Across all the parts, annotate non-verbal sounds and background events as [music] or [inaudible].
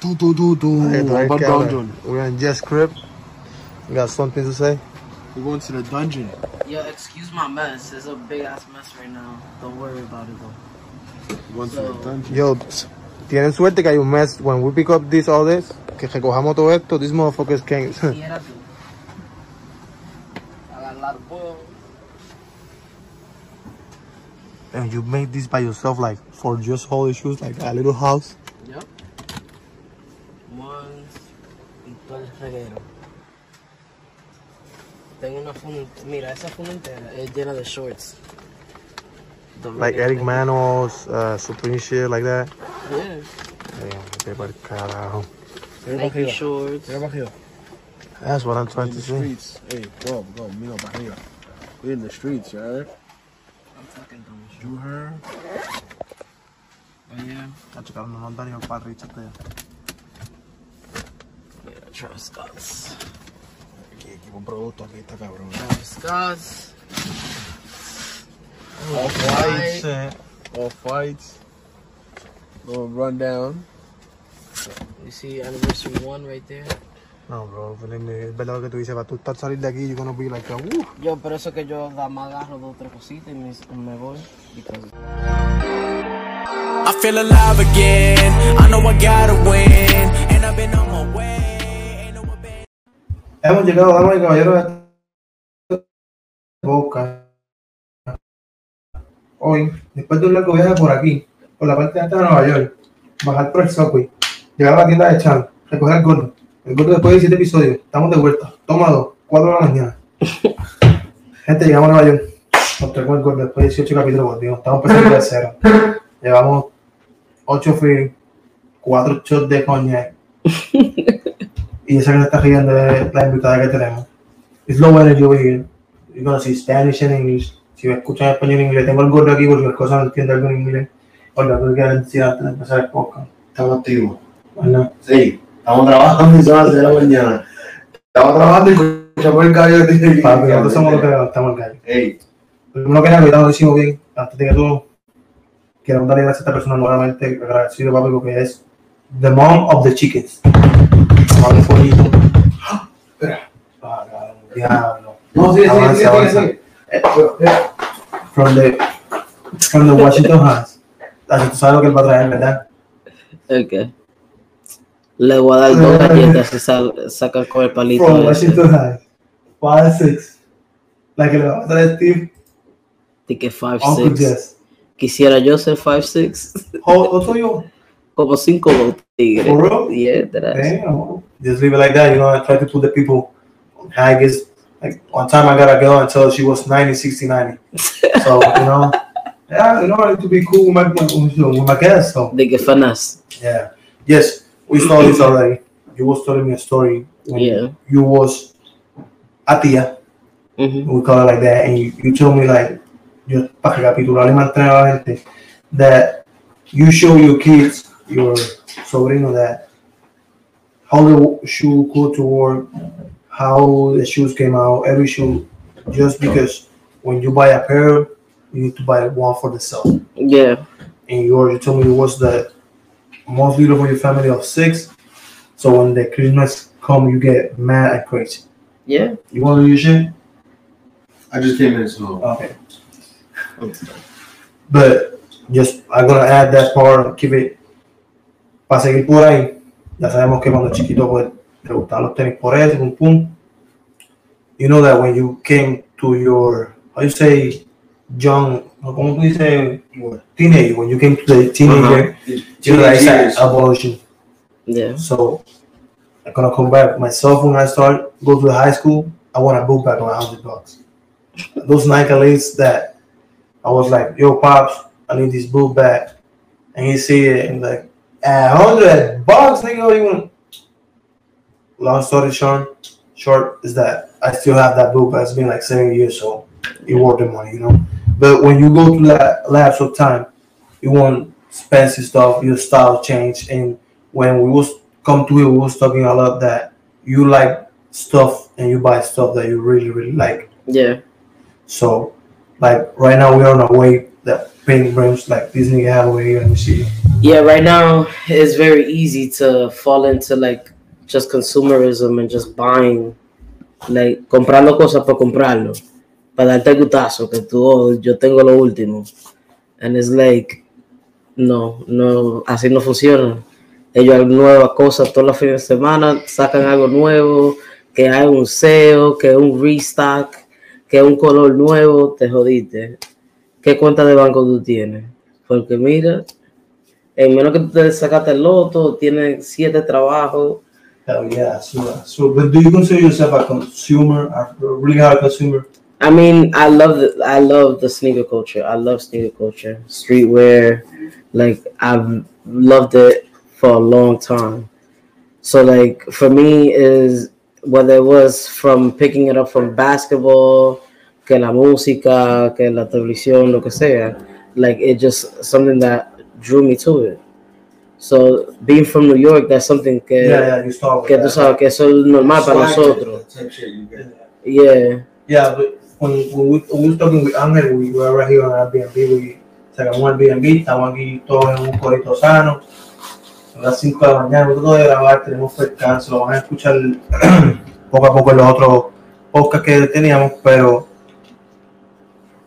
Do, do, do, do. Hey, do I What dungeon? We're in Jess crib. You got something to say? We're going to the dungeon. Yo, excuse my mess. It's a big ass mess right now. Don't worry about it though. We're going to the dungeon. Yo, tienen suerte que hay un mes. When we pick up this, all this, que recojamos todo esto, these motherfuckers came. Yeah, that's it. I got a lot of boil. and you made this by yourself, like, for just holy shoes, like a little house. Yep. Ones y todo el reguero. Tengo una funda, mira, esa funda entera es llena de shorts. Like Eric Emanuel, uh, Supreme shit, like that. Yeah. Damn, qué pa'l carajo. Nike shorts. Mira para arriba. That's what I'm trying In to the say. streets. Hey, go, go. Mira para arriba. We're in the streets, you heard? I'm fucking dumb. You heard? Oh yeah. Cacho, cabrón, no mandan ni para Richard. Travis Scott's. Aquí, aquí, un producto aquí está cabrón. Travis Scott's. All fights. All fights. Little rundown. You see anniversary one right there. No, bro, es verdad lo que tú dices, para tú estar salir de aquí, you're gonna be like, uh, Yo, por eso que yo da más agarro dos o tres cositas y me, me voy. Because I feel alive again. I know I gotta win, and I've been on my way. Hemos llegado, damas y caballeros, a este podcast. Hoy, después de un largo viaje por aquí, por la parte alta de Nueva York, bajar por el subway, llegar a la tienda de Chan, recoger el gordo. El gordo después de 7 episodios, estamos de vuelta. Toma dos, 4 de la mañana. [laughs] Gente, llegamos a Nueva York. Nos traemos el gordo después de 18 capítulos, volvimos. Estamos empezando de cero. [laughs] Llevamos 8 free, 4 shots de coñac. [laughs] y esa que se está riendo es la invitada que tenemos. It's low energy over here. You're gonna see Spanish and English. Si me escuchan español en inglés, tengo el gordo aquí porque las cosas no entiendo algo en inglés. Hola, ¿qué quieres decir antes de empezar el podcast? Estamos activos. Bueno, Sí, estamos trabajando y son las 6 de la mañana. Estamos trabajando y escuchamos el gallo tiene para que nosotros somos los que levantamos el gallo. Ey, Primero que nada, ahorita lo decimos bien, antes de que todo, queremos darle gracias a esta persona nuevamente, agradecido papi, porque es the mom of the chickens. Madre pollito. Espera. Cabrón, diablo. no, sí, sí, Avanza, sí, sí, avanza. sí. Eh, pero, eh, From the, from the Washington Heights. Así tú sabes lo que él va a traer, ¿verdad? Ok. Le voy a dar dos galletas si sal- saca con el palito. From ese. Washington Heights. Five six. La que le va a traer Steve, De que 5'6". Uncle Jess. Quisiera yo ser 5'6". How, how tall you? Como cinco dos tigres. For real? Yeah, that ass. Damn. Just leave it like that. You know, I try to put the people on high. I guess, like, one time I got a girl until she was 90, 60, 90. [laughs] So, you know, yeah, you know, to be cool with my, with, with my guests. So, De que finesse. yeah. Yes, we saw this already. You was telling me a story when Yeah. you was Atia. Mhm. we call it like that, and you, you told me, like, just para recapitular y mantener a la gente, that you show your kids, your sobrino, that how the shoe go to work, how the shoes came out, every shoe, just because when you buy a pair, you need to buy one for the self. Yeah. And yours, you told me it was the most beautiful your family of six. So when the Christmas come, you get mad and crazy. Yeah. You want to do your shit? I just came in slow. Okay. Okay but just I'm gonna add that part, keep it. Para seguir por ahí, ya sabemos que cuando chiquito pues te gustaban los tenis por eso, pum pum. You know that when you came to your, how you say, young, ¿cómo tú dices? Teenage, when you came to the teenager, uh-huh. you know that it's Teenage an evolution. Yeah. So I'm gonna come back myself when I start go to the high school. I want a book bag of a hundred bucks. Those Nike Elites that I was like, "Yo, pops, I need this book bag," and he see it and like, "A hundred bucks, nigga." Even long story short, short is that I still have that book bag. It's been like seven years, so it worth the money, you know. But when you go to that lapse of time, you want expensive stuff, your style change, and when we was come to it, we was talking a lot that you like stuff and you buy stuff that you really really like. Yeah. So, like right now we're on our way that pink rims like Disney have over here. Let me see. Yeah, right now it's very easy to fall into like just consumerism and just buying, like comprando cosas por comprarlo, para darte gustazo que tú, oh, yo tengo lo último. And it's like, no, no, así no funciona. Ellos hay nuevas cosas todos los fines de semana, sacan algo nuevo, que hay un sale, que un restock, que un color nuevo, te jodiste. ¿Qué cuenta de banco tú tienes? Porque mira, en menos que tú te sacaste el loto, tienes siete trabajos. Hell yeah. So, so, but do you consider yourself a consumer, a really hard consumer? I mean, I love the I love the sneaker culture. I love sneaker culture, streetwear. Like I've loved it for a long time. So like for me is whether it was from picking it up from basketball, que la música, que la televisión, lo que sea. Like it just something that drew me to it. So being from New York, that's something que Yeah, yeah. Que tú sabes que eso es normal para nosotros. Yeah. Yeah, but when, when, we, when we was talking with Angel, we were right here on Airbnb, we sacamos Airbnb, estamos aquí todos en un corito sano. Son las 5 de la mañana, nosotros de grabar, tenemos descanso, lo van a escuchar [clears throat] poco a poco en los otros podcasts que teníamos, pero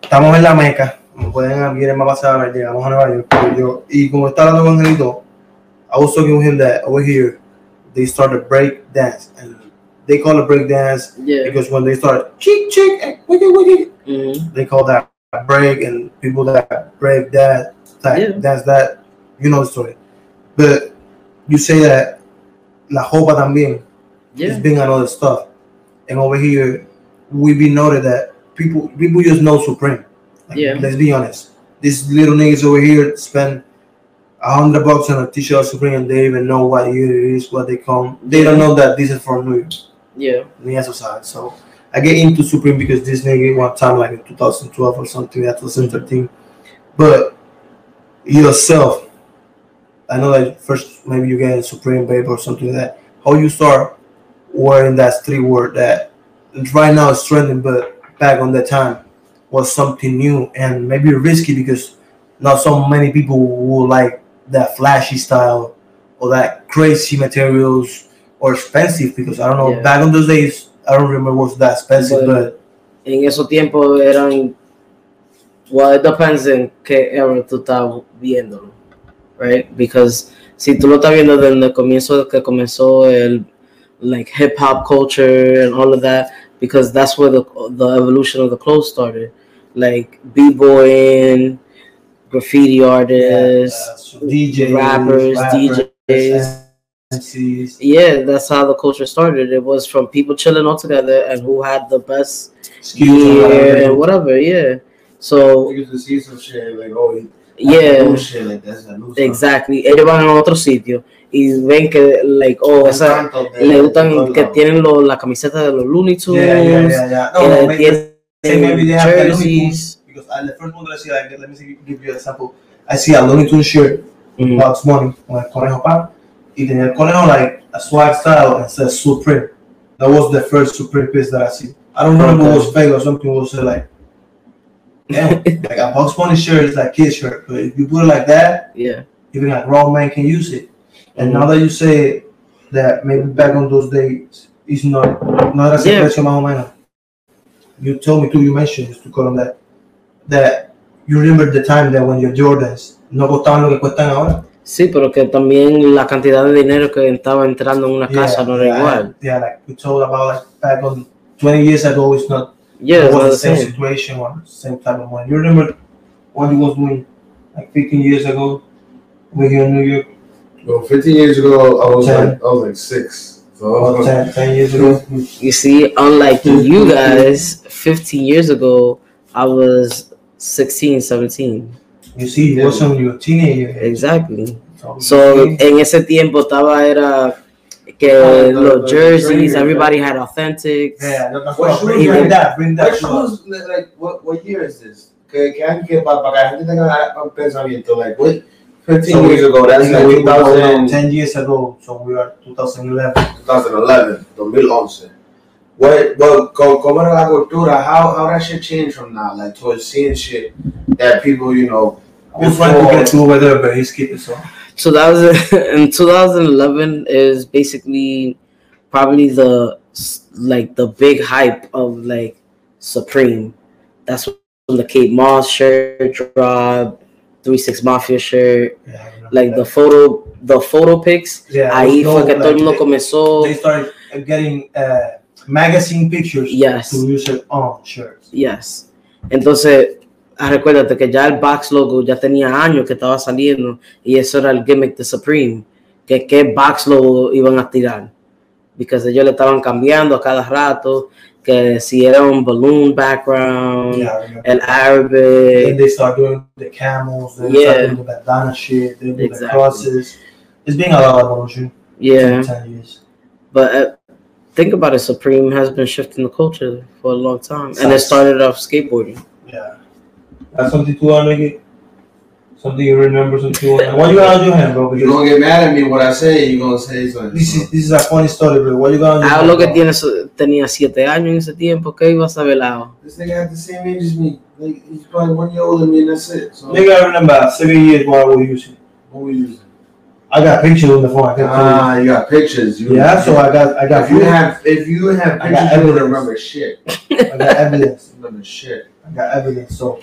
estamos en la meca, como pueden ver en más pasada, llegamos a Nueva York, pero yo, y como está hablando con Angelito, I was talking with him that over here, they started break dance, and they call it break dance Yeah. because when they start chick chick eh, wiggy wiggy, Mhm. they call that break, and people that break that, that Yeah. that's that, you know the story. But you say that la jopa también Yeah. is being another stuff, and over here we be noted that people people just know Supreme. Like, Yeah. Let's be honest. These little niggas over here spend a hundred bucks on a t-shirt Supreme, and they even know what year it is, what they come. They don't know that this is from New York. Yeah. other side. So I get into Supreme because this nigga one time like in 2012 or something, that 2013. But yourself, I know that first maybe you get a Supreme babe or something like that. How you start wearing that street word that right now is trending, but back on that time was something new and maybe risky because not so many people will like that flashy style or that crazy materials or expensive because I don't know Yeah. back on those days I don't remember what was that expensive Well, but En esos tiempos eran. Well, it depends en qué era tú estás viéndolo, right? Because si tú lo estás viendo desde el comienzo que comenzó el like hip hop culture and all of that, because that's where the the evolution of the clothes started, like b-boying, graffiti artists, uh, DJs, rappers, DJs. MCs. Yeah, that's how the culture started. It was from people chilling all together and who had the best gear whatever. and whatever. Yeah. So You can see some shit like, oh, yeah, shit like that's a new stuff. exactly. Ellos van a otro sitio y ven que like oh esa le gustan que tienen lo, la camiseta de los Looney Tunes. Yeah, yeah, yeah, yeah. No, eh, maybe, tienen say maybe they have jerseys. Because I, the first one that I see, like, let me see, give you an example. I see a Looney Tunes shirt, Mhm. Bugs Money, con el conejo pa, y tenía el conejo like a swag style and says Supreme. That was the first Supreme piece that I see. I don't remember if it was fake or something. It was uh, like, yeah, [laughs] like a Bugs Bunny shirt is like kid shirt, but if you put it like that, Yeah. even like grown man can use it. And Mhm. now that you say that maybe back on those days, it's not not ese Yeah. precio más o menos. You told me too, you mentioned just to call on that, that you remember the time that when your Jordans no costaban lo que cuestan ahora. Sí, pero que también la cantidad de dinero que estaba entrando en una casa no era yeah, igual. Yeah, like we told about like back on 20 years ago, it's not Yeah, it was the the same same. situation or same type of money. You remember what you was doing like 15 years ago over here in New York, Well, 15 years ago, I was Ten. like, I was like six. So I 10, 10 years ago. You see, unlike you guys, 15 years ago, I was 16, 17. You see, you Yeah. wasn't your teenager. age. Exactly. So, So you en ese tiempo estaba era que the- los the jerseys, trainers, everybody had authentic. yeah, that's What what shoes bring, bring that, bring that. What to us. shoes, like, what, what year is this? Que, que, que para, para que la gente tenga un pensamiento, like, what, 15 So years ago, that's like we 2000, 10 years ago, so we are 2011. 2011, 2011. What, what, co- como era la cultura, how, how that shit changed from now, like, towards seeing shit that people, you know, I was trying to get to over there, but he's keeping so. 2000 [laughs] in 2011 is basically probably the like the big hype of like Supreme. That's when the Kate Moss shirt dropped, Three Six Mafia shirt, Yeah, like the photo the photo pics. Yeah, Ahí no, fue que todo el mundo they- comenzó. They started uh, getting uh, magazine pictures Yes. to use it on shirts. Yes. Entonces, ah, recuérdate que ya el box logo ya tenía años que estaba saliendo y eso era el gimmick de Supreme, que qué box logo iban a tirar. Porque ellos le estaban cambiando a cada rato, que si era un balloon background, Yeah, remember. el Then Arabic, they start doing the camels, they Yeah. start doing the bandana shit, they do the crosses. It's been a lot of evolution yeah. 10 years. But uh, think about it, Supreme has been shifting the culture for a long time, and it started off skateboarding. Yeah. That's something to Nicky? Something you remember, something you want. What you got on your hand, bro? You're gonna get mad at me what I say you're gonna say something. this is this is a funny story, bro. What you gonna do? Ah, hand? lo que bro? tiene, su- tenía siete años en ese tiempo, ¿qué iba a saber lado? This nigga had the same age as me. Like, he's probably one year older than me, and that's it. So, Nigga, I remember seven years what I was using. what we using? I got pictures on the phone. I can Ah, you got pictures. You, you. Yeah, so I got I got if you proof. have if you have I got pictures, you don't remember shit. I got evidence. [laughs] You remember shit. I got evidence. So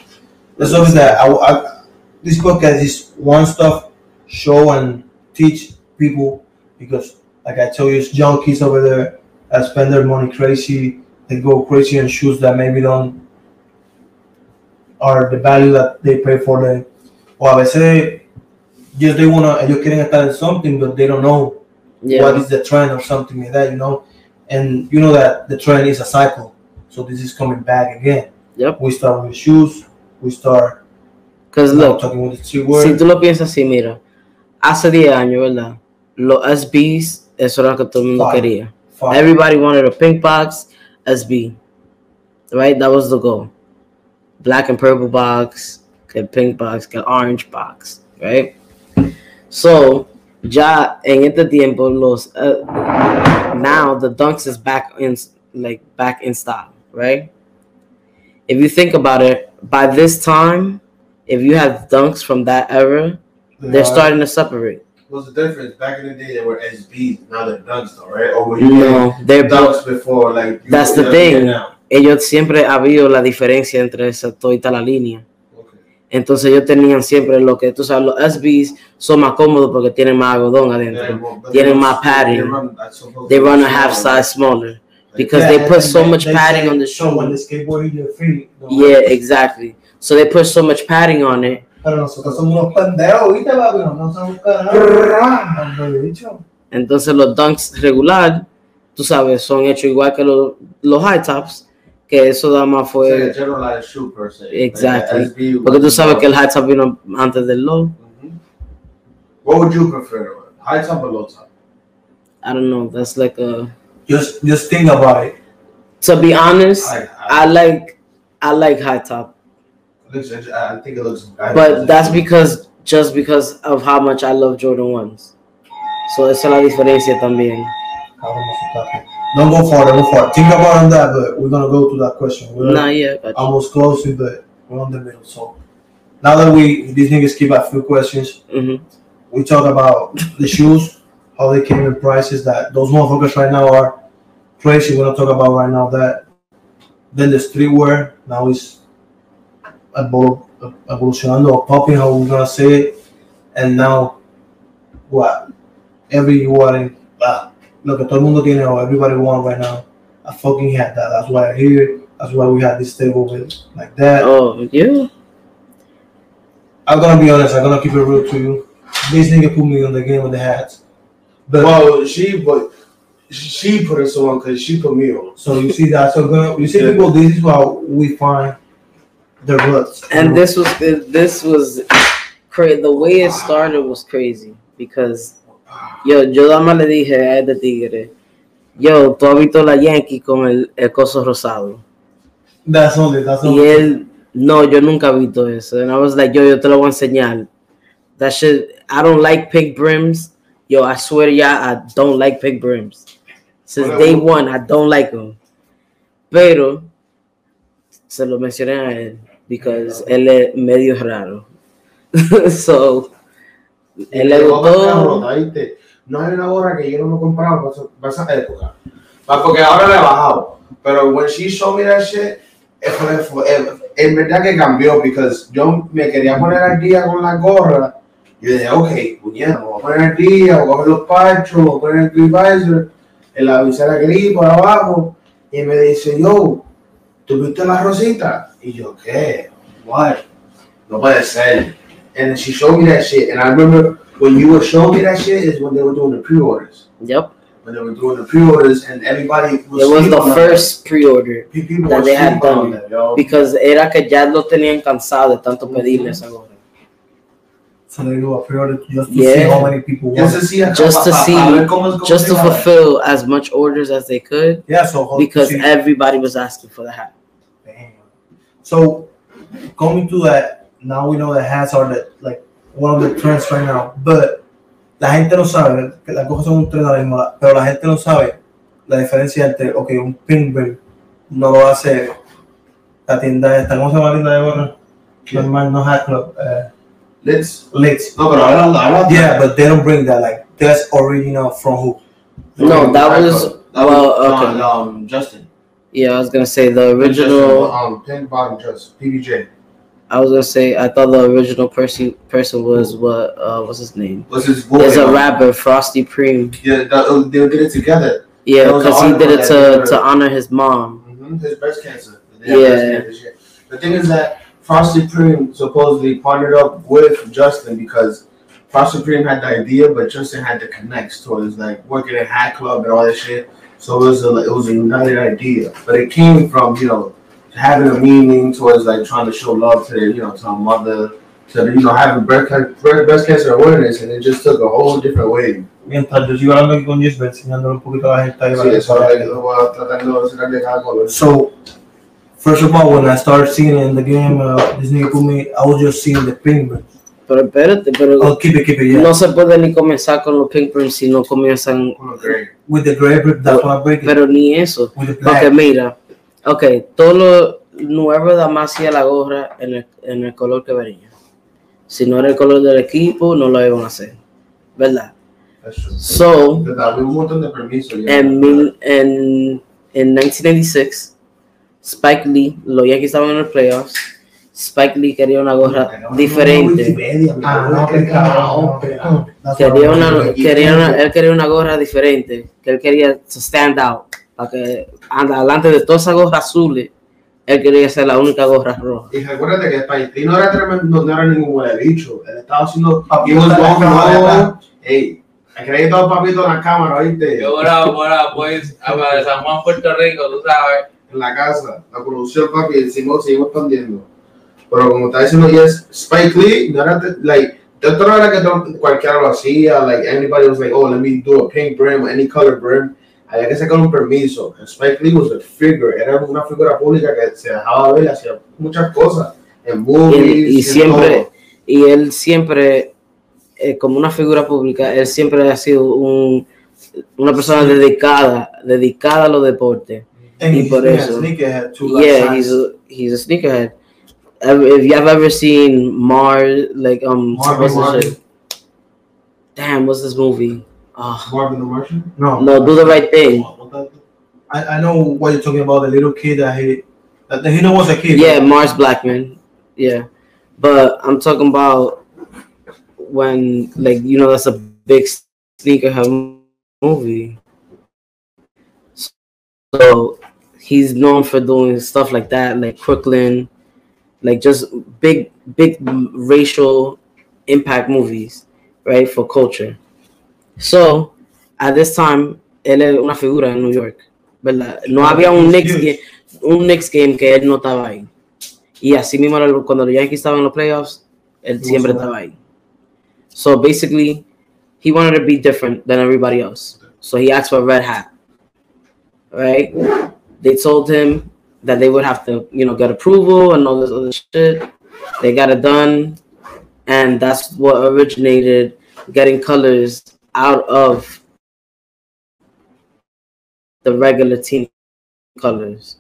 that's always that. I, I this podcast is one stuff show and teach people because, like I tell you, it's junkies over there that spend their money crazy. They go crazy on shoes that maybe don't are the value that they pay for them. O a veces just they wanna quieren estar something but they don't know Yeah. what is the trend or something like that, you know. And you know that the trend is a cycle. So this is coming back again. Yep. We start with shoes, we start Because look, talking with the two words. si tú lo piensas así, mira, hace 10 años, ¿verdad? Los SBs, eso era lo que todo el mundo Fire. quería. Fuck. Everybody wanted a pink box, SB. Right? That was the goal. Black and purple box, que pink box, que orange box. Right? So, ya en este tiempo, los. Uh, now the dunks is back in, like, back in style. Right? If you think about it, by this time, if you have dunks from that era, they're starting to separate. What's the difference? Back in the day, they were SBs. Now they're dunks, though, right? Or were you No, they're dunks before? Like That's the thing. ellos siempre ha habido la diferencia entre esa toda la línea. Okay. Entonces ellos tenían siempre lo que tú sabes, los SBs son más cómodos porque tienen más algodón adentro. Yeah, well, Tienen más padding. They run, They run a half size smaller because Yeah, they put so they- much they padding on the So when shoe. the your feet, Yeah, exactly. So they put so much padding on it. Pero nosotros somos unos pendejos, ¿viste, papi? No somos carajo. Hombre, bicho. Entonces los dunks regular, tú sabes, son hechos igual que los, los high tops, que eso nada más It's like fue generalized shoe per se. Exactly. Like the SB porque tú sabes que el high top vino antes del low. What would you prefer? High top or low top? I don't know. That's like a. Just, just think about it. To be honest, I, I, I like I like high top, it looks, I think it looks. I but that's because just because of how much I love Jordan ones. So es la diferencia también. Cabrón, no se tape. Don't go far, don't go far. Think about on that, but we're gonna go to that question. We're Nah, yeah, but almost close to the we're on the middle. So now that we these niggas keep a few questions, mhm. we talk about the shoes, how they came in prices. That those motherfuckers right now are crazy. We're gonna talk about right now that. Then the streetwear now is evolucionando or popping, how we're gonna say it, and now what everyone uh, lo que todo el mundo tiene or everybody want right now. I fucking had that. That's why I'm here. That's why we had this table with like that. Oh yeah, I'm gonna be honest. I'm gonna keep it real to you. This nigga put me on the game with the hats. But Well, she but she put us on because she put me on. so you see that. So gonna, you see Yeah. people. This is how we find the roots. and this was this was crazy. The way it started was crazy because yo yo más le dije a este tigre, yo tú has visto la Yankee con el, el coso rosado. That's only. That's Y only. él, no, yo nunca he visto eso. And I was like, yo, yo te lo voy a enseñar. That shit, I don't like pink brims. Yo, I swear to y'all, I don't like pink brims. Since day one, I don't like them. Pero, se lo mencioné a él, because él es medio raro. [laughs] so, Él le gustó. No hay una gorra que yo no me compraba para, esa- época. Porque ahora le he bajado. Pero when she showed me that shit, en verdad que cambió, because yo me quería poner al día con la gorra. Y yo dije, ok, puñeta, me voy a poner al día, voy a coger los parchos, voy a poner el grip visor, en la visera gris por abajo. Y me dice, yo, ¿tú viste la rosita? Y yo, ¿qué? What? No puede ser. And then she showed me that shit. And I remember when you were showing me that shit is when they were doing the pre-orders. Yep. When they were doing the pre-orders and everybody was It was the on them. first pre-order. People that were they had done. them, yo. Because era que ya lo tenían cansado de tanto mm-hmm. pedirle esa. So they do a pre-order just to Yeah. see how many people want. Just to see, Just to pa- pa- see- pa ver cómo- cómo Just to fulfill as much orders as they could Yeah, so uh, because everybody was asking for the hat. Damn. So going to that, now we know that hats are the, like one of the trends right now. But la gente no sabe que las cosas son un trend ahora mismo, pero la gente no sabe la diferencia entre, ok, un pink brim no lo hace la tienda esta, ¿cómo se llama la tienda de gorra? Normal, no hat club, uh, Let's. Lids. No, pero ahora, ahora. Yeah, but they don't bring that. Like that's original from who? No, that was That well, okay. um, Justin. Yeah, I was gonna say the original. um, pink bottom dress, PBJ. I was gonna say I thought the original person person was what uh what's his name? Was his boy? There's a um, rapper, Frosty Preem. Yeah, that, uh, they did it together. Yeah, because he did it to to honor his mom. hmm His breast cancer. Yeah. breast cancer. The thing is that Frosty Preem supposedly partnered up with Justin because Frosty Preem had the idea, but Justin had the connects towards like working at Hat Club and all that shit. So it was a it was a united idea, but it came from you know having a meaning towards like trying to show love to their you know to our mother, to you know having breast breast breast cancer awareness, and it just took a whole different way. Mientras yo sigo hablando aquí con Jesper, enseñándole un poquito a la gente ahí. Sí, eso es lo que voy a tratar de hacerle algo. So, first of all, when I started seeing it in the game, uh, this nigga put me, I was just seeing the pink brim. Pero espérate, pero Oh, keep it, keep it, yeah. no se puede ni comenzar con los pink prints si no comienzan. With the gray that's. Pero ni eso. Porque mira, ok, todo lo nuevo da más hacía la gorra en el, en el color que venía. Si no era el color del equipo, no lo iban a hacer. ¿Verdad? So, en, mil, en, en 1996, Spike Lee, los Yankees estaban en los playoffs. Spike Lee quería una gorra diferente. Ah, no, what Quería una, quería una- él quería una gorra diferente, que él quería to stand out, para que anda adelante de todas esas gorras azules, él quería ser la única gorra roja. Y recuérdate que Spike Lee no era tremendo, no era ningún huele bicho. Él estaba haciendo. Papi, He was está en la going cámara, low. ¿verdad? Ey, aquí todo papito en la cámara, ¿oíste? Yo moraba, moraba, pues, a de San Juan, Puerto Rico, tú sabes. En la casa, la producción, papi, seguimos, seguimos expandiendo. Pero como está diciendo, yes, Spike Lee, no era, like, de otra manera que cualquiera lo hacía, like, anybody was like, oh, let me do a pink brim, any color brim. Había que sacar un permiso. And Spike Lee was a figure, era una figura pública que se dejaba ver, hacía muchas cosas. En movies, Y, y en siempre, todo. y él siempre, eh, como una figura pública, él siempre ha sido un, una persona dedicada, dedicada a los deportes. And Y he's por eso. Yeah, he's a, he's a sneakerhead. Ever- If you have ever seen Mars, like um, Marvin what's the Martin. shit? Damn, what's this movie? Oh, Marvin the Martian? no, no, do the right thing. I, I know what you're talking about. The little kid that he, that he know was a kid. Yeah, Mars Blackmon. Yeah, but I'm talking about when, like, you know, that's a big sneakerhead movie. So he's known for doing stuff like that, like Crooklyn, like just big, big racial impact movies, right, for culture. So at this time, él es una figura en New York, ¿verdad? No había un Knicks game, un Knicks game que él no estaba ahí. Y así mismo cuando los Yankees estaban en los playoffs, él siempre estaba ahí. So basically, he wanted to be different than everybody else. So he asked for a red hat. Right? They told him that they would have to, you know, get approval and all this other shit. They got it done. And that's what originated getting colors out of the regular team colors.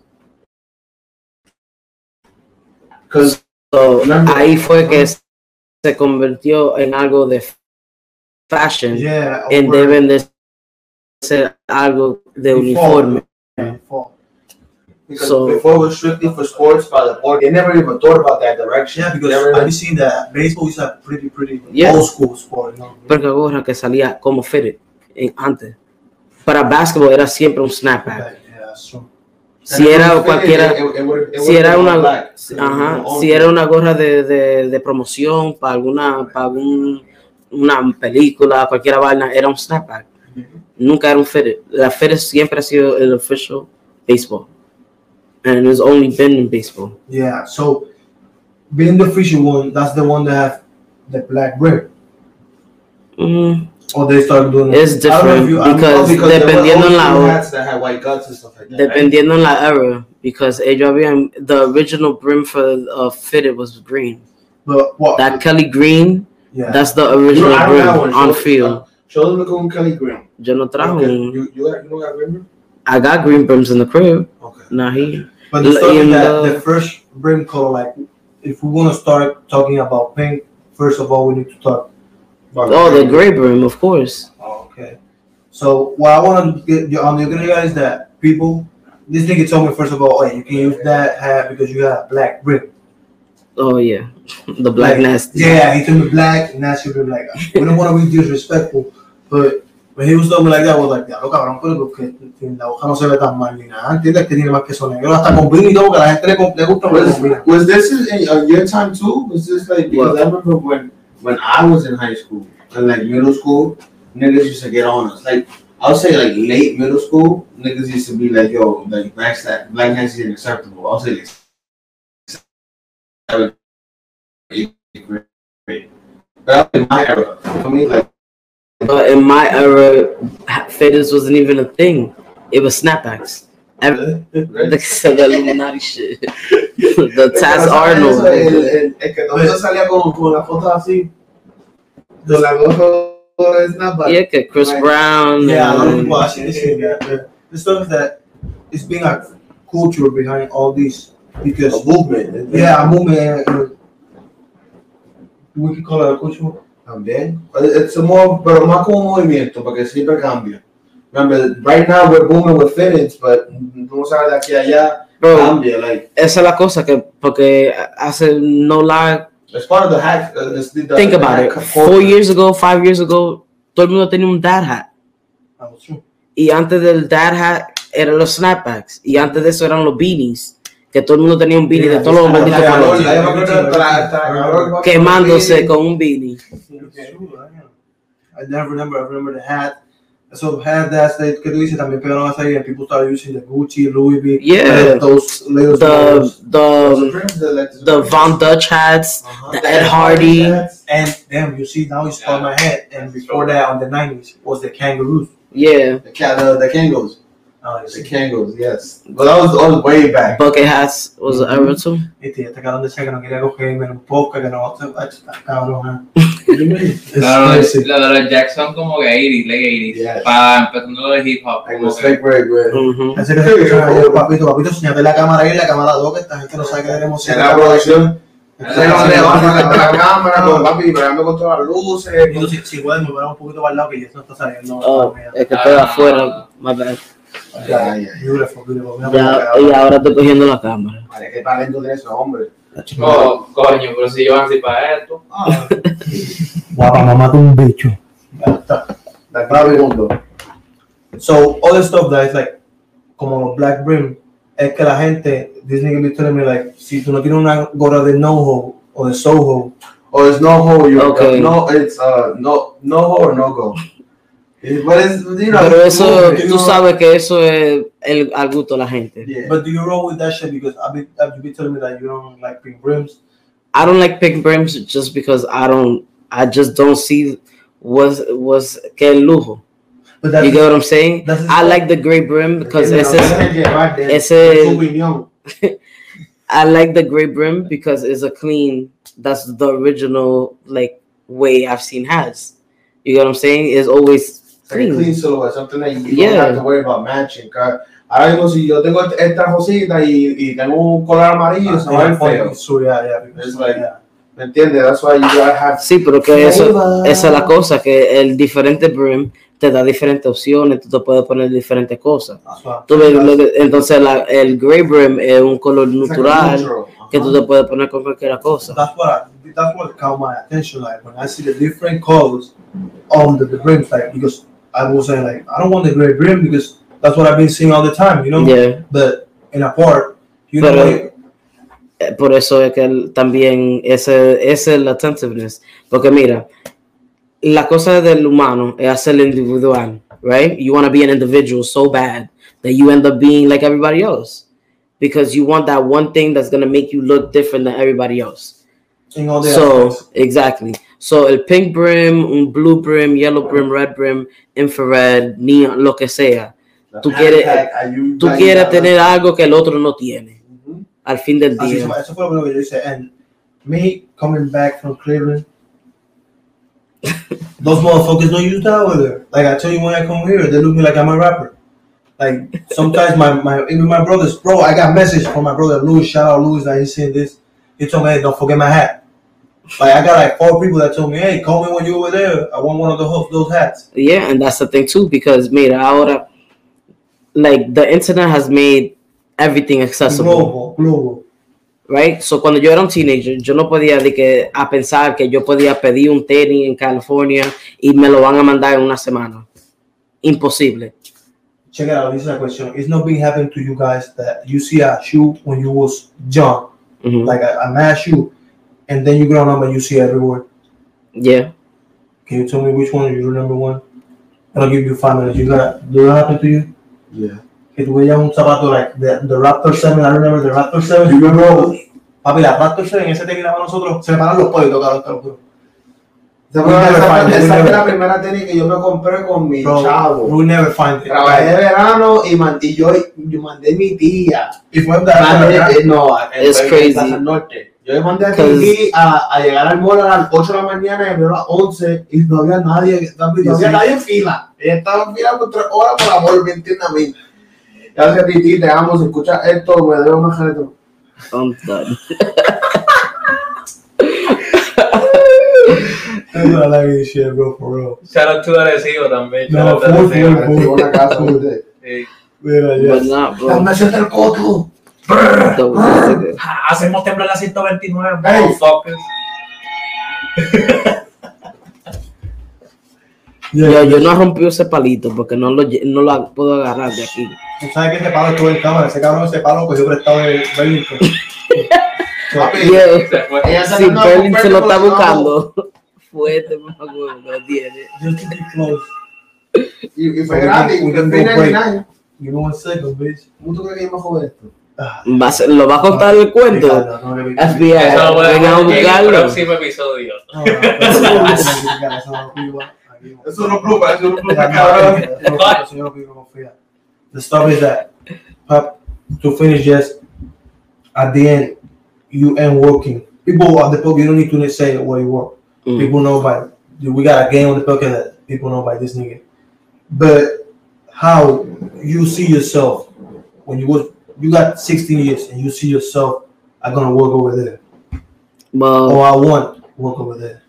Because So, ahí fue que se convirtió en algo de fashion Yeah. and over- deben de ser algo de uniforme. Default. Because So- before it was strictly for sports by the board, they never even thought about that direction. Yeah, because Never- I've seen that baseball is a pretty, pretty Yeah. old school sport. You know? Porque gorra que salía como fitted en, antes. Para basketball era siempre un snapback. Yeah, that's true. Si era cualquiera, It- it would've- it si era una, black. ajá, si era una gorra de, de, de promoción para alguna, para algún, una película, cualquier vaina, era un snapback. Nunca era un fitted. La fitted siempre ha sido el official baseball. And it's only been in baseball. Yeah, so being the fishy one, that's the one that have the black rim. Mm, Or they start doing It's I don't know if different you- know because because dependiendo en old la school hora. hats that white guts and stuff like that. right? Dependiendo en la era, because habían, the original brim for uh, fitted was green. But what? That Kelly green, yeah. that's the You know, original don't have brim one. on Show- field. Show them the Kelly Green. Yo no trajo Okay. You, you, got, you got green? I got green brims in the crib. But the l- stuff is in that the- first rim color, like if we want to start talking about pink, first of all, we need to talk. About oh, the gray brim, of course. Oh, okay. So what I want to get on the other guys that people, this nigga told me first of all, hey, you can use that hat because you have black rim. Oh yeah, [laughs] the black Like, nasty. Yeah, he told me black, should be like, we don't want to be disrespectful, but me like that, I was like, ya, lo cabrón, pero que la hoja no se ve tan mal ni nada, entiendes que tiene más que son negros, hasta combina y todo, que a la gente le, gusta lo que Was, combina. was this in your time too? Was this like because I remember when when I was in high school and like middle school, niggas used to get on us. Like I'll say like late middle school, niggas used to be like, yo, like black that black nasty is unacceptable. I'll say like seven, eight grade. But in my era, for me, like But in my era, ha- fitteds wasn't even a thing. It was snapbacks. Ev- Right? [laughs] Like the Illuminati shit. [laughs] the Es Taz que, Arnold. eso, el- el- Es que todo eso salía con, con las fotos así. De la Snapback. Yeah, que Chris Right. Brown. Yeah, a lot of and- people actually saying that. but The stuff is that it's being a culture behind all these because A movement. yeah, a movement. uh, we could call it a culture. También. Es more, pero más como un movimiento, porque siempre cambia. Remember, right now we're booming with fitteds, but no sabes de aquí a allá, Bro, cambia. Like, esa es la cosa que, porque hace no lie. it's part of the hack. Uh, the, Think the about hack it. culture. Four years ago, five years ago, todo el mundo tenía un dad hat. Y antes del dad hat eran los snapbacks. Y antes de eso eran los beanies. Que todo el mundo tenía un beanie de todos los malditos colores. Quemándose con un beanie. I never remember. I remember the hat. So hat that's the que tú dices también pegaron a and people started using the Gucci, Louis V. Yeah. uh, those little The smalls. the Supremes, the, like, the Von Dutch hats. Uh-huh. the Ed Hardy. hats. and damn, you see now it's on my head. And before that, on the nineties, was the kangaroos. Yeah, The, cat, the, the Kangos. Oh, The Kangos, yes. But that was, that was way back. bucket hats was era too. Este, este cabrón decía que no quería cogerme en un podcast, que no, está cabrón. [laughs] ¿eh? It's Lo, de los Jacks son como que 80s, late 80s. Yes. Para empezando lo de hip hop. Like como que- break, güey. Mhm. Así que se papito, papito, señate la cámara ahí, la cámara 2, que esta gente no sabe que tenemos En la producción. Sí, levanta sí, con la sí. cámara, papi, bregando con todas las luces. Si, si pueden mover un poquito para el lado, que ya esto está saliendo. Oh, es que estoy afuera. My bad. Ya. Beautiful, beautiful. Ya, y ahora estoy cogiendo la cámara. Vale, que talento tiene ese hombre. Oh, coño, pero si yo así para esto. Ah, Guapa, mamá de un bicho. Ya está. la clave del mundo. So, all the stuff that is like, como los black brim, es que la gente, this nigga be telling me like, si tú no tienes una gorra de NoHo o de Soho, Or it's no ho, you Okay. no, it's uh, no, no ho or no go. It- But you know, Pero eso, tú you know. sabes que eso es el, al gusto de la gente. Yeah. but do you roll with that shit? Because I've been, I've been telling me that you don't like pink brims. I don't like pink brims just because I don't, I just don't see what's, what's que el lujo. But that's, You get what I'm saying? that's [laughs] I like the gray brim because Entiendo, ese no es, dejes llevar de- ese- de su opinión. I like the gray brim because it's a clean. That's the original like way I've seen hats. You get what I'm saying? It's always Like a clean. clean silhouette, something that you don't have to worry about matching. Ahora mismo, si yo tengo esta cosita y, y tengo un color amarillo, se va a ver feo. So yeah, yeah. Because, It's like- yeah. ¿Me entiendes? That's why you gotta have Sí, pero que eso, esa es la cosa, que el diferente brim te da diferentes opciones, tú te puedes poner diferentes cosas. That's why. Tú ves lo que- entonces la- el gray brim es un color It's like a natural que tú te puedes poner con cualquier cosa. That's what I, that's what caught my attention. Like when I see the different colors on the, the brims, like because I was saying like I don't want the gray brim because that's what I've been seeing all the time, you know. Yeah. But in a part, you Pero- know, like, Eh, Por eso es que también ese, es el attentiveness. Porque mira, la cosa del humano es hacerlo individual, right? You want to be an individual so bad that you end up being like everybody else. Because you want that one thing that's going to make you look different than everybody else. in all the So, aspects. exactly. So, el pink brim, un blue brim, yellow brim, red brim, infrared, neon, lo que sea. Tú quieres, tú quieres tener algo que el otro no tiene. Al fin del día. eso fue lo que yo hice. And me coming back from Cleveland, [laughs] those motherfuckers don't use that over there. Like I tell you when I come here, they look me like I'm a rapper. Like sometimes my, my even my brothers, bro, I got message from my brother Louis. Shout out Louis that he's saying this. He told me, hey, don't forget my hat. Like I got like four people that told me, hey, call me when you're over there. I want one of those those hats. Yeah, and that's the thing too, because mira, ahora, like the internet has made everything accessible, Global, global. right? So cuando yo era un teenager, yo no podía de que a pensar que yo podía pedir un tenis en California y me lo van a mandar en una semana. Imposible. Check it out. This is a question. It's not been happening to you guys that you see a shoe when you was young. Mhm. like a, a mass shoe, and then you grow up and you see it everywhere. Yeah. Can you tell me which one you remember one? I'll give you five minutes. You got do that happen to you? Yeah. Que tú veías un zapato like the, the Raptor 7, I remember the Raptor 7. You remember those? Papi, la Raptor 7, ese te quedaba a nosotros, se paran los pollos, cabrón, te lo juro. Esa We fue, never esa, find it, we esa fue never- la primera tenis que yo me compré con mi Bro, chavo. we'll never find it. Trabajé de verano y, man- y yo, yo mandé mi tía. Have Mandé- that, eh, no, en- It's en crazy. Plaza Norte. Yo le mandé a mi Cause- tía a, a llegar al mall a las 8 de la mañana y abrió a las 11 y no había nadie, no había Sí. nadie en fila. Ella estaba en fila por tres horas por amor, me entiende a mí. Gracias, Titi, te amo. Si escuchas esto, me debo una retro. I'm done. That's [laughs] what I this shit, bro, for real. Shout out to Arecibo también. No, full, full. Tengo una casa. Mira, But yes. not, bro. Dame ese del coto. Hacemos temblar la 129. [laughs] Yo, yo no rompí ese palito porque no lo, no lo puedo agarrar de aquí. ¿Tú sabes que ese palo estuvo en cámara? Ese cabrón, ese palo cogió prestado de [laughs] Burlington. Ella se lo está buscando. [laughs] Fuerte, más lo tiene. Y fue grande, y fue. Y no sé, ¿Cómo tú crees que yo me jodo esto? Ah, Va a ser- ¿Lo va a contar el cuento? Ricardo, no, Ricardo. FBI, Eso lo voy a vengan dejar en el próximo episodio. No, no, eso no, eso no lo pido, aquí no. Eso no prueba, eso no prueba, cabrón. eso no- eso no lo pido, confía. The stuff is that, Pap, to finish just at the end, you end working. People at the poker, you don't need to say where you work. Mm. People know by we got a game on the poker that people know by this nigga. But how you see yourself when you was you got 16 years and you see yourself, I'm gonna work over there. Well, Or I want work over there.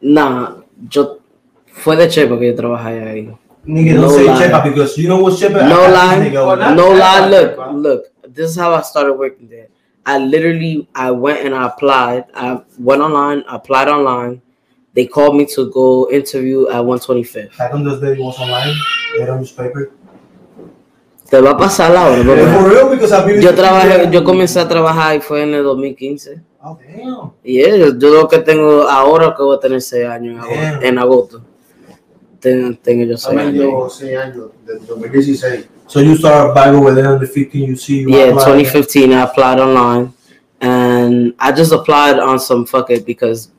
nah, yo fue de chepa que yo trabajé ahí. Nigga, don't No say lie. Chepa because you know what Chepa No I lie. this nigga over Well, there. not- No That's lie, look, bro. look. This is how I started working there. I literally, I went and I applied. I went online, applied online. They called me to go interview at 125th. Back on those days it was online, they don't use paper. Te va a pasar la hora, been Yo trabajé, yo comencé a trabajar y fue en el 2015. Oh damn. Y yeah, yo lo que tengo ahora que voy a tener 6 años en agosto. Damn. En agosto. Tengo, tengo yo 6 También años. llevo 6 años, desde 2016. So you start back over there on the 15, you see you Yeah, apply. 2015, I applied online. And I just applied on some fuck it because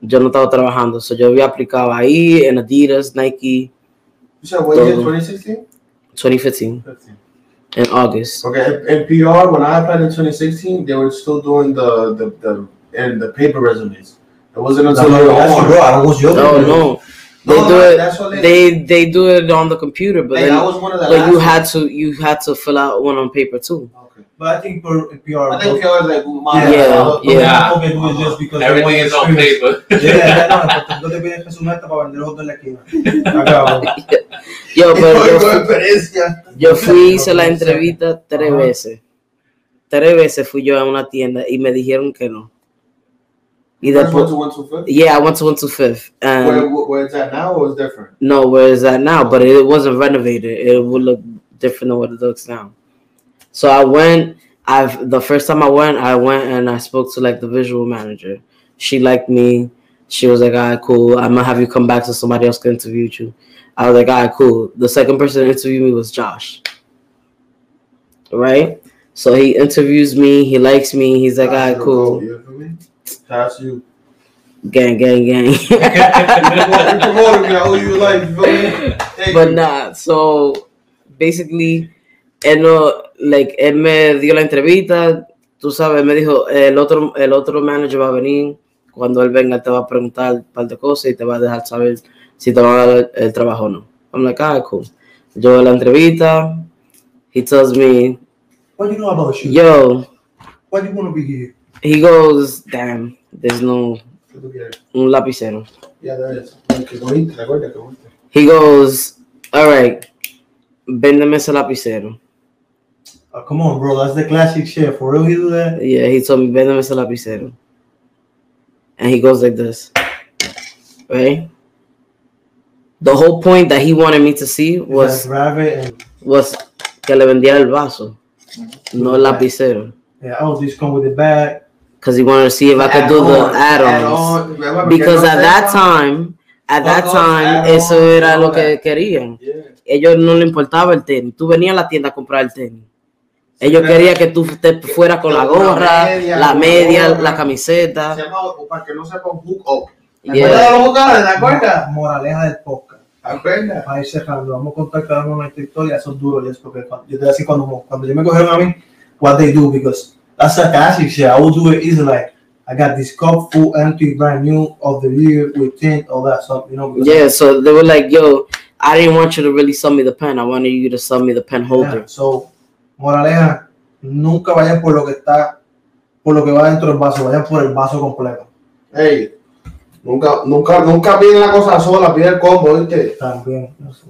yo no estaba trabajando. So yo había aplicado ahí en Adidas, Nike, You said what year, Todo. 2016? 2015, in August. Okay, in in PR, when I applied in 2016, they were still doing the the, the and the paper resumes. It wasn't until what later I asked you, bro. on. I was your No, no. They No, do it. they- They they do it on the computer, but Hey, then I was one of the but you last had to you had to fill out one on paper too. Okay. Okay. But I think per PR. I think PR is like más. Yeah, Lo que yeah. tampoco do it just because they Everything want is on experience. paper. [laughs] Yeah, no, porque no te piden que su meta para vender hot en la esquina. Acá, bro. Yo, pero Oigo yo, experiencia. yo fui, hice la entrevista tres veces. Tres veces fui yo a una tienda y me dijeron que no. Y First one después, to one to fifth. yeah, I went to one to fifth. And Where, where it's at now or it's different? no, where is that now? But it wasn't renovated. It would look different than what it looks now. So I went. I've the first time I went, I went and I spoke to like the visual manager. She liked me. She was like, "All right, cool. I'm gonna have you come back so somebody else can interview you." I was like, "All right, cool." The second person to interview me was Josh. Right. So he interviews me. He likes me. He's like, "All right, cool." You feel me? That's you. Gang, gang, gang. [laughs] You promoted me. I owe you life. You feel me? [laughs] Thank but not nah, so basically, él no, like, él me dio la entrevista, tú sabes, me dijo, el otro, el otro manager va a venir, cuando él venga te va a preguntar un par de cosas y te va a dejar saber si te va a dar el, el trabajo o no. I'm like, ah, cool. Yo la entrevista, he tells me, What do you know about shoes? yo, Why do you want to be here? he goes, damn, there's no, un lapicero. Yeah, there is. He goes, all right, véndeme ese lapicero. Oh, come on, bro. That's the classic shit. For real, he do that? Yeah, he told me, véndeme ese lapicero. And he goes like this. Right? The whole point that he wanted me to see Was and was que le vendiera el vaso, no el lapicero. yeah. Oh, this come with the bag. Because he wanted to see if I could do the add-ons. Because at that time, at that time, eso era lo que querían. Yeah. Ellos no le importaba el tenis. Tú venías a la tienda a comprar el tenis. Ellos Sí, querían que tú te fueras con la La gorra, media, la media, gorra. la camiseta. Se llama, para que no sepa, un hook up. ¿Te Yeah. acuerdas de los vocales? ¿Te acuerdas? Moraleja del podcast. ¿Te acuerdas? Para ir cerrando, vamos a contar cada uno nuestra historia. Eso es duro, yes, porque cuando, yo te voy a decir cuando, cuando yo me cogieron a mí, what they do, because that's sarcastic shit. I will do it easy, like, I got this cup full, empty, brand new, of the year, with tint, all that stuff, you know. Yeah, so they were like, yo, I didn't want you to really sell me the pen. I wanted you to sell me the pen Yeah, holder. So, moraleja, nunca vayan por lo que está, por lo que va dentro del vaso, vayan por el vaso completo. Hey, nunca, nunca, nunca piden la cosa sola, piden el combo, ¿viste? También. eso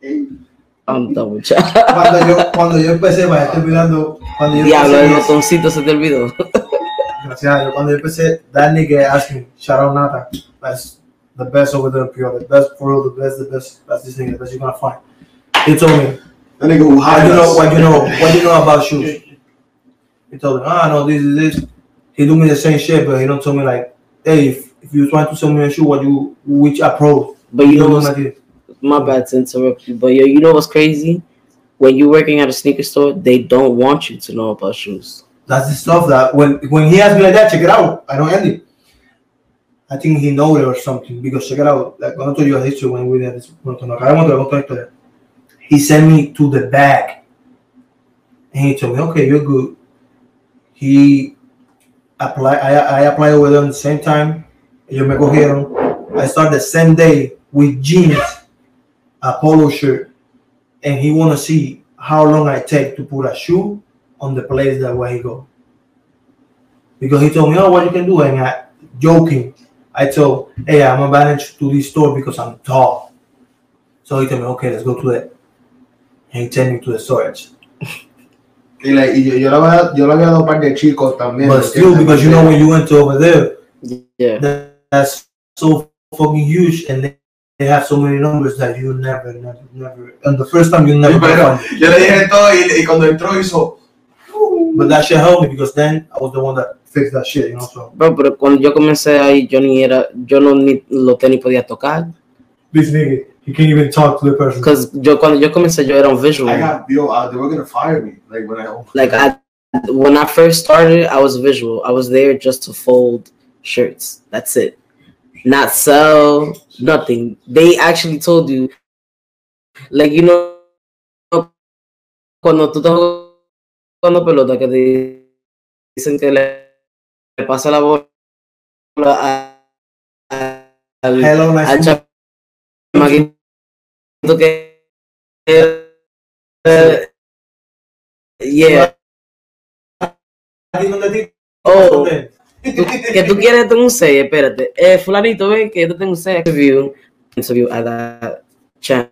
es you. Cuando yo, cuando yo empecé, vaya, estoy mirando, cuando yo Diablo, el empecé, botoncito se te olvidó. gracias a Dios, cuando yo empecé, that nigga asked me, shout out Nata, that's the best over there in PR, the best for real, the best, the best, that's this nigga, the best you're gonna find. He told me, That nigga who what hired you know, us. what you know, what you know about shoes? He told me, ah, no, this is this. He do me the same shit, but he don't tell me like, hey, if, if you trying to sell me a shoe, what you, which approach? But you know don't what's like my bad to interrupt you, but yo, you know what's crazy? When you're working at a sneaker store, they don't want you to know about shoes. That's the stuff that when when he asked me like that, check it out. I don't end it. I think he know it or something because check it out. Like when I told you a history when we did this, cuando nos acabamos de contar historia, he sent me to the back, and he told me, "Okay, you're good." He apply. I I applied there at the same time. Ellos me cogieron. I started the same day with jeans, a polo shirt, and he want to see how long I take to put a shoe on the place that where he go. Because he told me, oh, what you can do, and I joking, I told, hey, I'm a manager to this store because I'm tall. So he told me, okay, let's go to it. And he take me to the storage. [laughs] Y, le, y yo, había, yo había dado un par de chicos también. But still, because you know when you went to over there, Yeah. that, that's so fucking huge, and they, they have so many numbers that you never, never, never. And the first time you never. Pero-. Yo le dije todo y, y cuando entró hizo. But that shit helped me because then I was the one that fixed that shit, you know. So Bro, pero cuando yo comencé ahí, yo ni era, yo no ni los tenis podía tocar. this nigga, he can't even talk to the person. Because yo cuando yo comencé, yo era un visual. I got, yo, uh, they were gonna fire me. Like when I. like I when I first started, I was visual. I was there just to fold shirts. That's it. Not sell, nothing. They actually told you, like you know, cuando tú estás jugando pelota que te dicen que le, le pasa la bola a- a- al, Hello, nice al to meet chamaquito que eh, Yeah. Oh, tú- que tú quieres tener un 6, espérate. Eh, fulanito, ven que yo te tengo un 6. Interview, interview at that champ.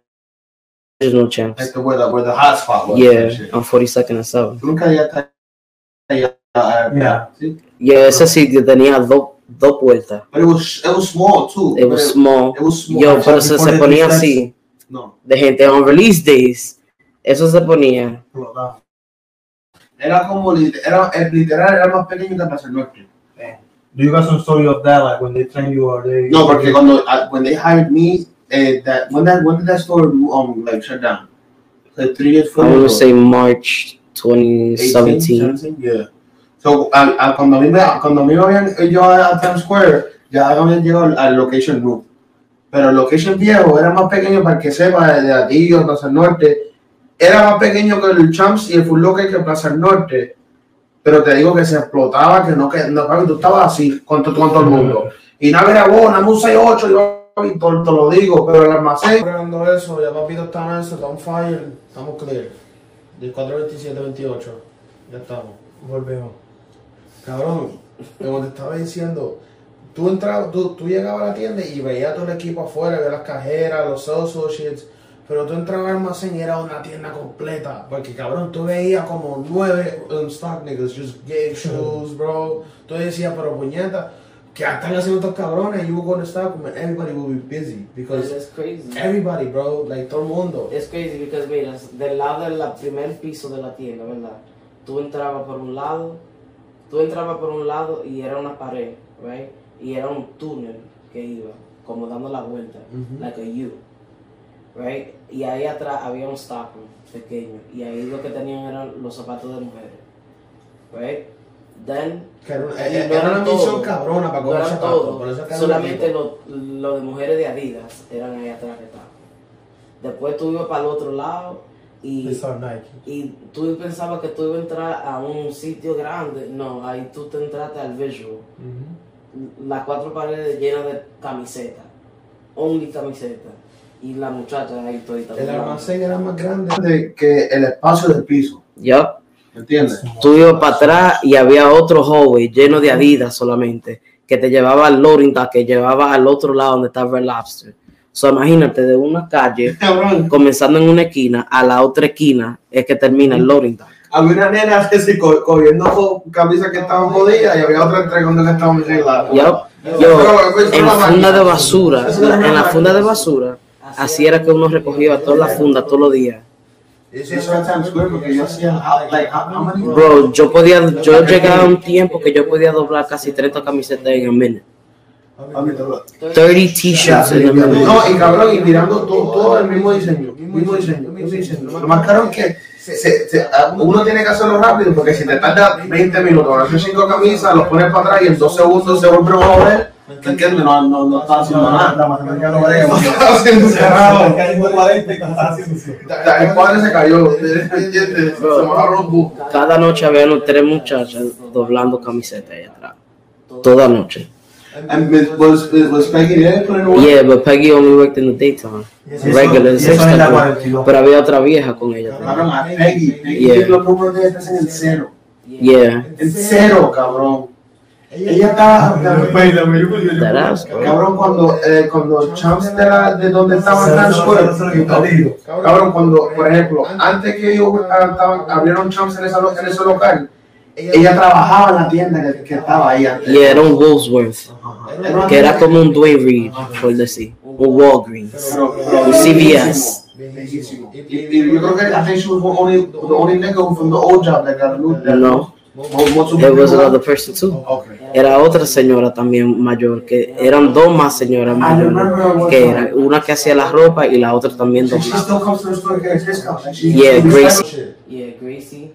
Original champs. Like the, where the, where the hot spot was. Yeah, on 42nd and 7. Tú nunca llegaste allá. uh, Yeah. ese sitio tenía dos dos puertas. But it was, it was small too. It was small. It was small. Yo, pero se, se ponía así. No. De gente on release days. Eso se ponía. Era como, era, el literal era más pequeño que Plaza Norte. Do you got some story of that, like when they train you or they? No, porque cuando, uh, when they hired me, eh, that, when that, when did that store, um, like, shut down? Like three years I want to say March 18, 2017. 17, Yeah. So, a, a, cuando a mí me, cuando a mí me habían yo a, Times Square, ya habían llegado al, al location group. Pero el location viejo era más pequeño para que sepa, de Atillo, Plaza Norte. Era más pequeño que el Champs y el Full Locker que Plaza Norte. Pero te digo que se explotaba, que no, que no, tú estabas así con, con todo el mundo. Y nada era nada un 6-8, yo todo, te lo digo, pero el almacén. Esperando eso, ya papito está en eso, está on fire, estamos clear. 14-27-28, ya estamos. Volvemos. Cabrón, como te estaba diciendo, tú entrabas, tú, tú llegabas a la tienda y veías todo el equipo afuera, veías las cajeras, los associates, pero tú entrabas al almacén y era una tienda completa, porque cabrón, tú veías como nueve um, stock niggas just gave shoes, bro. Tú decías, pero puñeta, ¿qué están haciendo estos cabrones? You were going to stock them and everybody will be busy, because It's crazy. everybody, bro, like todo el mundo. Es crazy because mira, del lado del la- primer piso de la tienda, ¿verdad? Tú entrabas por un lado, tú entrabas por un lado y era una pared, right? Y era un túnel que iba, como dando la vuelta, like a U, right? Y ahí atrás había un stockroom pequeño y ahí lo que tenían eran los zapatos de mujeres, right? Then era, Y era- no era una eran misión cabrona para no comer eran zapatos, solamente los lo de mujeres de Adidas eran ahí atrás que estaban. Después tú ibas para el otro lado y y tú pensabas que tú ibas a entrar a un sitio grande. No, ahí tú te entraste al visual. Las cuatro paredes llenas de camisetas. Only camisetas. Y la muchacha ahí todita. El almacén era más grande que el espacio del piso, Yup. ¿entiendes? Tú ibas para atrás y había otro hallway lleno de Adidas solamente. Que te llevaba al dock, que llevaba al otro lado donde estaba el lobster. So, imagínate, de una calle, [laughs] comenzando en una esquina, a la otra esquina, es que termina el dock. Había una nena [laughs] así co- cogiendo co- camisas que estaban jodidas y había otra entregando que estaban arregladas. Yo, pues, en funda de basura, en la funda de basura, así era que uno recogía todas las fundas todos los días. Yo Bro, yo podía, yo llegaba a un tiempo que yo podía doblar casi 30 camisetas en un minute. 30 t-shirts en un minute. No, y cabrón, y mirando todo, todo el mismo diseño, mismo diseño, mismo diseño. Lo más caro es que se- se- uno tiene que hacerlo rápido porque si te tarda 20 minutos hacer 5 camisas, los pones para atrás y en 2 segundos se vuelve a joder. ¿Me entiendes? No, no, no está haciendo nada. La matemática no vale. [laughs] No está haciendo cerrado. Casi por 40 y estás haciendo eso. El padre se cayó. Cada noche había unos tres muchachas doblando camisetas ahí atrás. Toda noche. And was, was Peggy there putting away? Yeah, but Peggy only worked in the daytime. Regular, Y eso es en la sexta, 42. Pero había otra vieja con ella. Cabrón, a Peggy. Peggy Yeah. los números de ella en el cero. Yeah. En cero, cabrón. Ella estaba, cabrón, cuando, eh, cuando Champs de, la, de donde estaban Times Square, cabrón, cuando, por ejemplo, antes que ellos ah, estaban, abrieron Champs en, esa, lo- en ese local, ella trabajaba en la tienda que, que estaba ahí antes. Yeah, era un una Que era como un Dwayne Reed, por decir. Un Walgreens. Pero- pero- Un CVS. Bellísimo. Y, y yo creo que I think she was the only, the only nigga from the old job that got moved there. No, it was another person too. Okay. Era otra señora también mayor, que eran dos más señoras mayores, que era una que hacía la ropa y la otra también So she doblaba. still comes to the store to get a discount. Like she, Yeah, Gracie. Yeah, Gracie,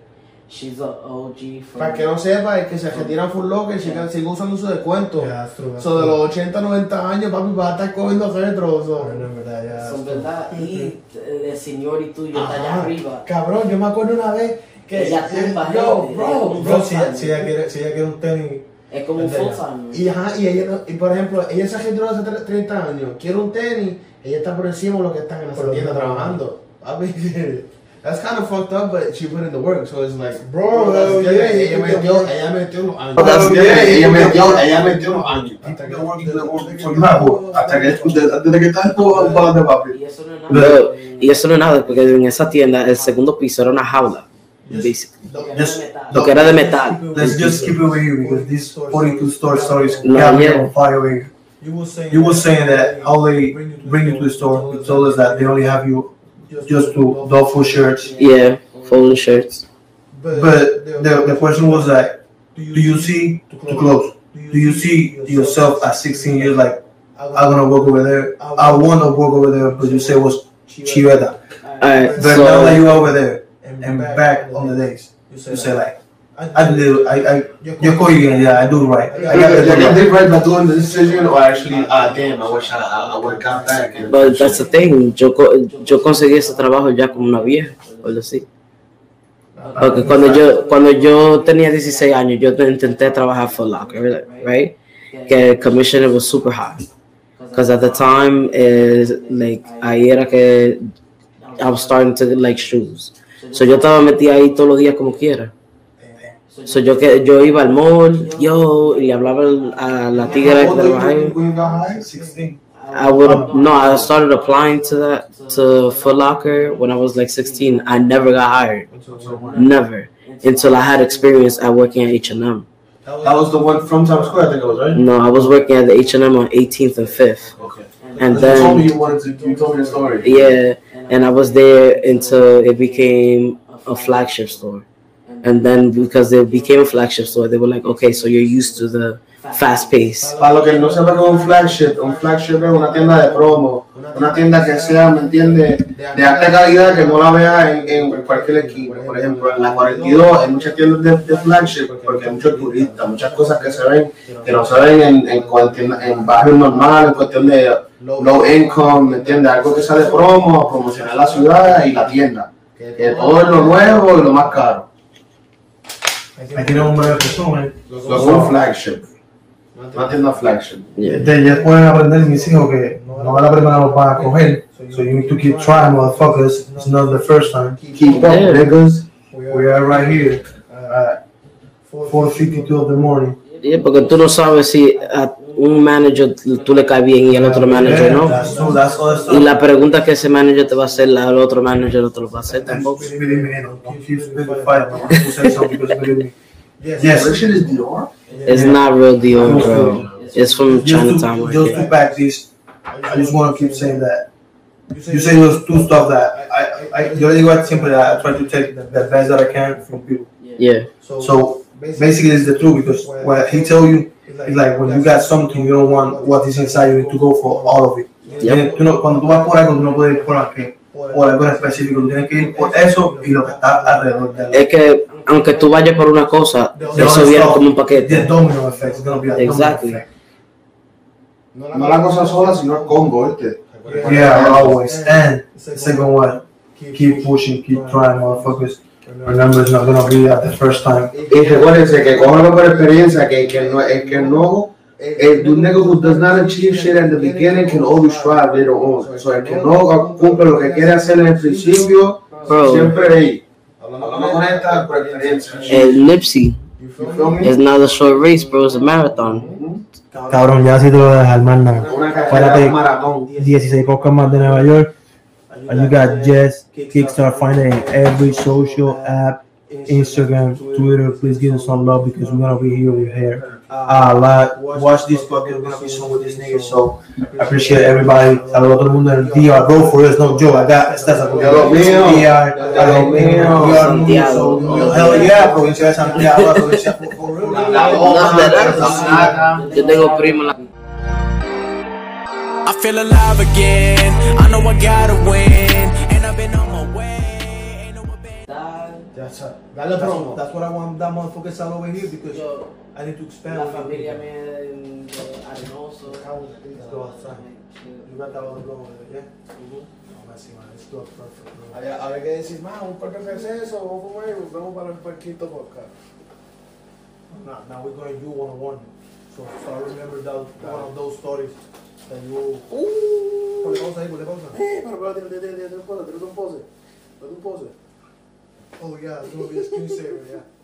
she's a OG Para que no sepa, es que se retiran full locker y sigan, siguen usando su descuento. Yeah, that's true, that's So de los 80, 90 años, papi, va a estar cogiendo retro. So. No, es verdad, ya. Son verdad, [laughs] y el señor y tuyo está allá arriba. Cabrón, yo me acuerdo una vez que. Ella tumba yo, gente, bro, ella bro, tumba Bro, si ella, si ella quiere, si ella quiere un tenis, Es como un full time. Y, ajá, y ella, y por ejemplo, ella se retiró hace tre- 30 años, quiere un tenis, ella está por encima de los que están en lo tienda trabajando. Papi, [laughs] That's kind of fucked up, but she put in the work, so it's like, Bro, good. yeah, ella you put the metió, work. ella metió unos años. Oh, that's Yeah, ella You metió, ella metió unos años. Hasta que desde que estás un balón de papi. Y eso no es nada. y eso no es nada, porque en esa tienda el segundo piso era una jaula. Basically. Just Lo que era de metal. let's just keep it over here because this 42 store stories No, got me on fire. You were saying that how they bring you to the store. You told us that they only have you just to dog food shirts. Yeah, folding shirts. But the, the question was that do you see too close? Do you see yourself at 16 years like I'm gonna work over there? I want to work over there, but you say it was chiveta. Alright, But now that so you're over there and back on the days, you say like I do I I you're going yeah I do right. I got yeah, right. did right by doing the decision, or actually, ah, damn, I wish I, I, I would have got back. And, but that's the thing. Yo, co- yo conseguí ese trabajo ya como una vieja, por así. Porque cuando yo, cuando yo tenía 16 años, yo te- intenté trabajar for Locker, right? Que el commission was super high. Because at the time, is like, ahí era que I was starting to like shoes. So yo estaba metida ahí todos los días como quiera. So yo, que, yo iba al mall, yo, y le hablaba a la tigre que trabajaba ahí. when you got hired? 16. I would no. I started applying to that to Foot Locker when I was like 16. I never got hired, never until I had experience at working at H and M. That was the one from Times Square, I think it was, right? No, I was working at the H and M on 18th and 5th, Okay. and then you told me you wanted to, you told me the story. yeah, and I was there until it became a flagship store, and then because it became a flagship store, they were like, okay, so you're used to the fast pace. Para lo que no sepa que un flagship, un flagship es una tienda de promo, una tienda que sea, ¿me entiendes? De alta calidad que no la vea en, en cualquier esquina. Por ejemplo, en la 42 hay muchas tiendas de, de flagship porque hay muchos turistas, muchas cosas que se ven, que no se ven en, en, en barrios normales, en cuestión de low income, ¿me entiendes? Algo que sea de promo, promocionar la ciudad y la tienda. Que todo es lo nuevo y lo más caro. Aquí tenemos un breve resumen. Lo que es un flagship. Una tienda flagship. De ya pueden aprender mis hijos que no a la primera los van a coger. So you need to keep trying, motherfuckers. It's not the first time. Keep up, niggas. We are right here at 4:52 of the morning. Yeah, porque tú no sabes si a un manager tú le caes bien y al otro manager no. Y la pregunta que ese manager te va a hacer, la- otro manager no te lo va a hacer tampoco. Yes. Is Dior. It's not real deal, bro. It's from Chinatown to, right just to back this, I just want to keep saying that. You say those two stuff that I, I, yo digo siempre that I try to take the, the best that I can from people. Yeah, So basically, it's the truth because what he tell you is like when you got something, you don't want what is inside. You need to go for all of it. Yep. Tú no- cuando tú vas por algo, tú no puedes ir por aquí, por algo en específico. Tú tienes que ir por eso y lo que está alrededor de es que aunque tú vayas por una cosa, eso viene como un The paquete. domino effect. It's gonna be a domino Exactly. effect. No la cosa sola, sino el combo, ¿viste? Yeah, always. And second one, keep pushing, keep trying, motherfuckers. It's not gonna be at the first time. Y recuérdense que cójanlo por experiencia, que el que no, el que no, el the nigga who does not achieve shit at the beginning can always strive later on. So el que no cumple lo que quiere hacer en el principio, Bro, siempre ahí. El Nipsey You feel me? is not a short race, bro. It's a marathon. Cabrón, ya si te lo. Una carrera, Espérate. un maratón. 16 podcasts más de Nueva York. And you got Jess, Kickstart, finding every social app, Instagram, Twitter. Please give us some love because we're gonna be here with her a lot. Watch this podcast, we're gonna be soon with this nigga. So I appreciate everybody. Saludos a todo el mundo en DR. Go for it, no joke. I got estás a Ya lo mío. DR, Ya lo So, hell yeah, provincia de Santiago, la provincia for- for real. No, de verdad. Yo tengo primo en la I feel alive again. I know I gotta win. And I've been on my way. Ain't no advantage. That's, uh, that's, that's what I want that motherfucker sal over here because I need to expand. La familia mía de Arenoso. Let's go outside. You got that other girl over there, yeah? Oh, that's it, man. It's still perfect, bro. Allá, a qué decir, más, un parque francés o vamos a fumar y para el parquito podcast. Now, now we're going you one on one. So, so I remember that one of those stories you. Ponle pausa pausa. Eh, tira, tira, tira, tira tira. Tira. Oh.